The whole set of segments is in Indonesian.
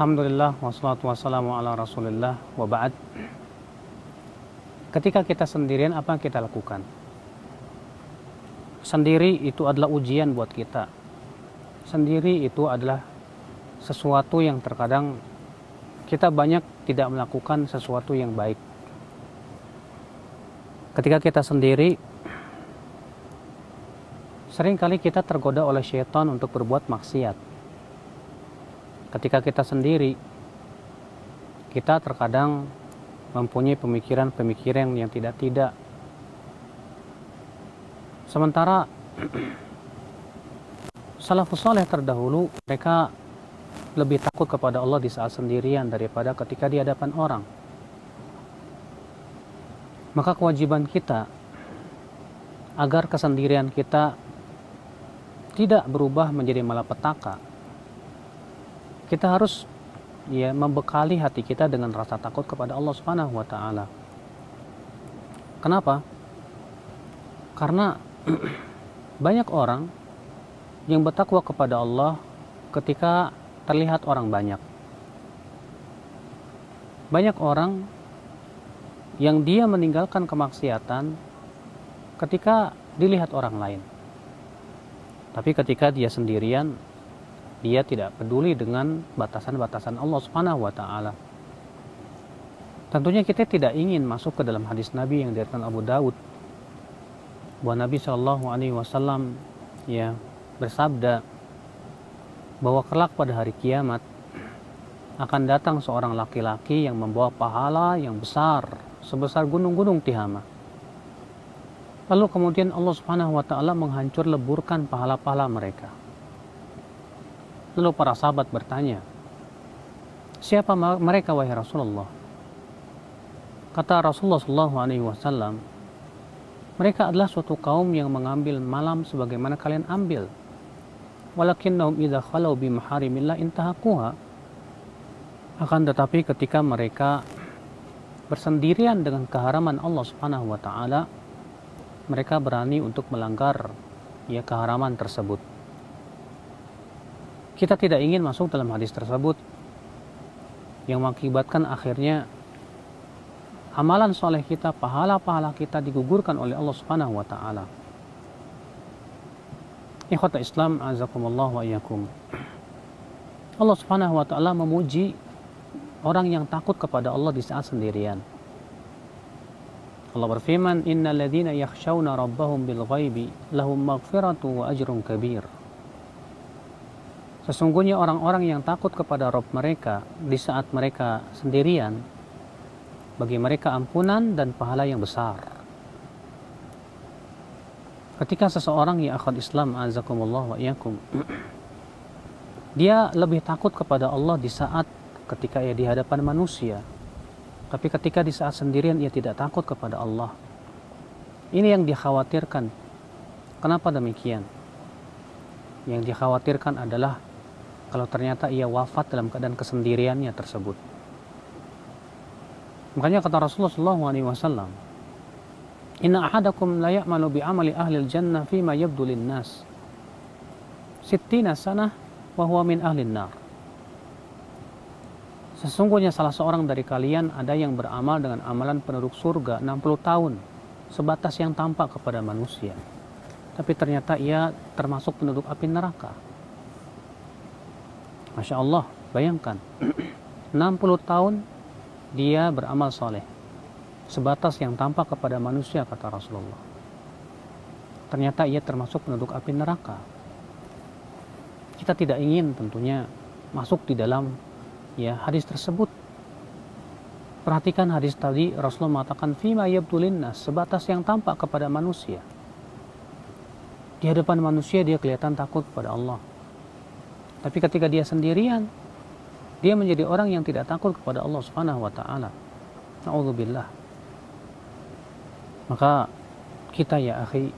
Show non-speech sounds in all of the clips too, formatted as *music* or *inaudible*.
Alhamdulillah wassalatu wassalamu ala rasulillah wa ba'd. Ketika kita sendirian apa yang kita lakukan? Sendiri itu adalah ujian buat kita. Sendiri itu adalah sesuatu yang terkadang kita banyak tidak melakukan sesuatu yang baik. Ketika kita sendiri Seringkali kita tergoda oleh syaitan untuk berbuat maksiat ketika kita sendiri kita terkadang mempunyai pemikiran-pemikiran yang tidak-tidak. Sementara *clears throat* salafus saleh terdahulu mereka lebih takut kepada Allah di saat sendirian daripada ketika di hadapan orang. Maka kewajiban kita agar kesendirian kita tidak berubah menjadi malapetaka kita harus ya membekali hati kita dengan rasa takut kepada Allah Subhanahu wa taala. Kenapa? Karena *clears throat* banyak orang yang bertakwa kepada Allah ketika terlihat orang banyak. Banyak orang yang dia meninggalkan kemaksiatan ketika dilihat orang lain. Tapi ketika dia sendirian, dia tidak peduli dengan batasan-batasan Allah Subhanahu wa taala. Tentunya kita tidak ingin masuk ke dalam hadis Nabi yang diriwayatkan Abu Daud bahwa Nabi Shallallahu alaihi wasallam ya bersabda bahwa kelak pada hari kiamat akan datang seorang laki-laki yang membawa pahala yang besar sebesar gunung-gunung Tihama. Lalu kemudian Allah Subhanahu wa taala menghancur leburkan pahala-pahala mereka. Lalu para sahabat bertanya, siapa mereka wahai Rasulullah? Kata Rasulullah Shallallahu Alaihi Wasallam, mereka adalah suatu kaum yang mengambil malam sebagaimana kalian ambil. Walakinnahum idza khalau bi intahakuha. Akan tetapi ketika mereka bersendirian dengan keharaman Allah Subhanahu wa taala, mereka berani untuk melanggar ya keharaman tersebut. Kita tidak ingin masuk dalam hadis tersebut yang mengakibatkan akhirnya amalan soleh kita, pahala-pahala kita digugurkan oleh Allah Subhanahu wa taala. Ikhwata Islam azakumullah wa iyyakum. Allah Subhanahu wa taala memuji orang yang takut kepada Allah di saat sendirian. Allah berfirman, "Innal ladzina yakhshawna rabbahum bil ghaibi lahum maghfiratu wa ajrun kabir." Sesungguhnya orang-orang yang takut kepada Rob mereka di saat mereka sendirian, bagi mereka ampunan dan pahala yang besar. Ketika seseorang ya akhwat Islam azakumullah wa iyakum, *clears throat* dia lebih takut kepada Allah di saat ketika ia di hadapan manusia. Tapi ketika di saat sendirian ia tidak takut kepada Allah. Ini yang dikhawatirkan. Kenapa demikian? Yang dikhawatirkan adalah kalau ternyata ia wafat dalam keadaan kesendiriannya tersebut. Makanya kata Rasulullah SAW, Inna ahadakum la ya'malu bi amali ahli jannah fima yabdu nas. Sittina sanah wa huwa min ahli nar. Sesungguhnya salah seorang dari kalian ada yang beramal dengan amalan penduduk surga 60 tahun, sebatas yang tampak kepada manusia. Tapi ternyata ia termasuk penduduk api neraka. Masya Allah, bayangkan. 60 tahun dia beramal soleh sebatas yang tampak kepada manusia kata Rasulullah. Ternyata ia termasuk penduduk api neraka. Kita tidak ingin tentunya masuk di dalam ya hadis tersebut. Perhatikan hadis tadi Rasulullah mengatakan fima yabdulinnas sebatas yang tampak kepada manusia. Di hadapan manusia dia kelihatan takut kepada Allah tapi ketika dia sendirian, dia menjadi orang yang tidak takut kepada Allah Subhanahu wa taala. Nauzubillah. Maka kita ya akhi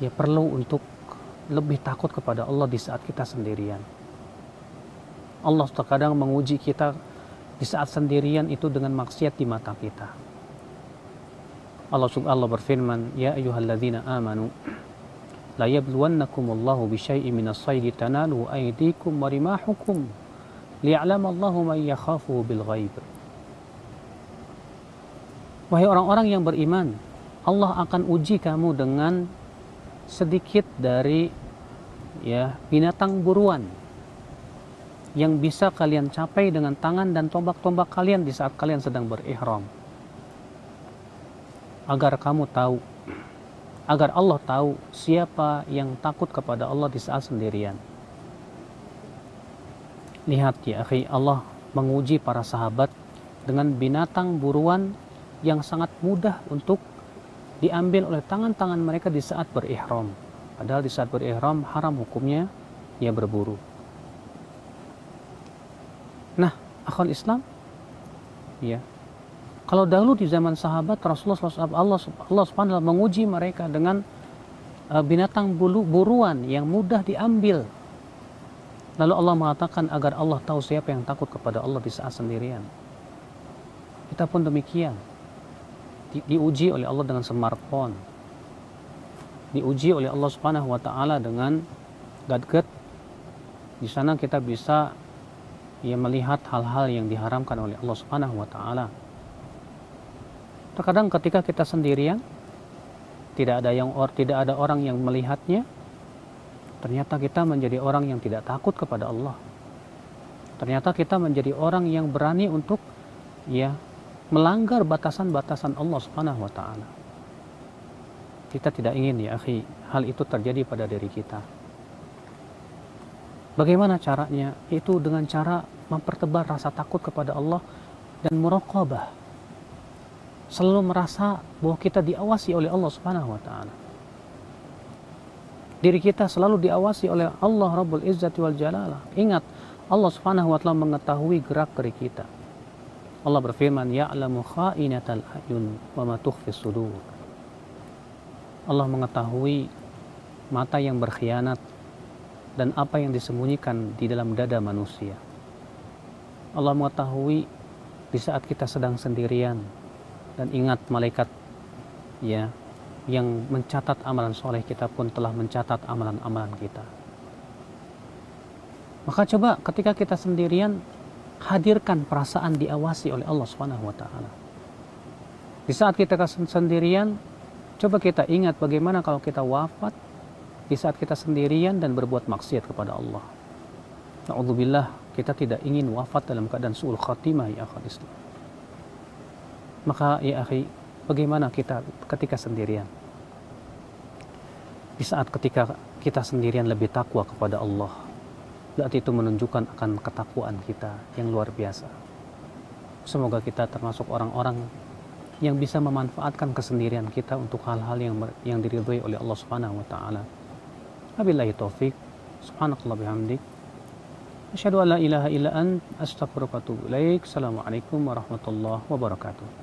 ya perlu untuk lebih takut kepada Allah di saat kita sendirian. Allah terkadang menguji kita di saat sendirian itu dengan maksiat di mata kita. Allah subhanahu berfirman, "Ya ayyuhalladzina amanu la yabluwannakum Allahu bi syai'in min as-sayd tanalu aydikum wa rimahukum liya'lam Allahu man yakhafu bil ghaib. Wahai orang-orang yang beriman, Allah akan uji kamu dengan sedikit dari ya binatang buruan yang bisa kalian capai dengan tangan dan tombak-tombak kalian di saat kalian sedang berihram. Agar kamu tahu agar Allah tahu siapa yang takut kepada Allah di saat sendirian. Lihat ya, akhi, Allah menguji para sahabat dengan binatang buruan yang sangat mudah untuk diambil oleh tangan-tangan mereka di saat berihram. Padahal di saat berihram haram hukumnya ia berburu. Nah, akal Islam, ya, kalau dahulu di zaman sahabat Rasulullah SAW Allah, Allah Subhanahu menguji mereka dengan uh, binatang bulu, buruan yang mudah diambil. Lalu Allah mengatakan agar Allah tahu siapa yang takut kepada Allah di saat sendirian. Kita pun demikian. Di, diuji oleh Allah dengan smartphone. Diuji oleh Allah Subhanahu wa taala dengan gadget. Di sana kita bisa ya melihat hal-hal yang diharamkan oleh Allah Subhanahu wa taala Terkadang ketika kita sendirian, tidak ada yang or, tidak ada orang yang melihatnya, ternyata kita menjadi orang yang tidak takut kepada Allah. Ternyata kita menjadi orang yang berani untuk ya melanggar batasan-batasan Allah Subhanahu wa taala. Kita tidak ingin ya, akhi, hal itu terjadi pada diri kita. Bagaimana caranya? Itu dengan cara mempertebal rasa takut kepada Allah dan muraqabah selalu merasa bahwa kita diawasi oleh Allah Subhanahu wa taala. Diri kita selalu diawasi oleh Allah Rabbul Izzati wal Jalalah. Ingat, Allah Subhanahu wa taala mengetahui gerak-gerik kita. Allah berfirman, "Ya'lamu kha'inatal ayun wa ma tukhfis sudur." Allah mengetahui mata yang berkhianat dan apa yang disembunyikan di dalam dada manusia. Allah mengetahui di saat kita sedang sendirian, dan ingat malaikat ya yang mencatat amalan soleh kita pun telah mencatat amalan-amalan kita. Maka coba ketika kita sendirian hadirkan perasaan diawasi oleh Allah Subhanahu wa taala. Di saat kita sendirian, coba kita ingat bagaimana kalau kita wafat di saat kita sendirian dan berbuat maksiat kepada Allah. Na'udzubillah, kita tidak ingin wafat dalam keadaan su'ul khatimah ya akhal Islam. Maka ya akhi, bagaimana kita ketika sendirian? Di saat ketika kita sendirian lebih takwa kepada Allah, berarti itu menunjukkan akan ketakwaan kita yang luar biasa. Semoga kita termasuk orang-orang yang bisa memanfaatkan kesendirian kita untuk hal-hal yang yang diridhoi oleh Allah Subhanahu wa taala. Wabillahi taufik. Subhanakallah bihamdik. Asyhadu an la ilaha illa ant astaghfiruka wa atubu ilaik. Assalamualaikum warahmatullahi wabarakatuh.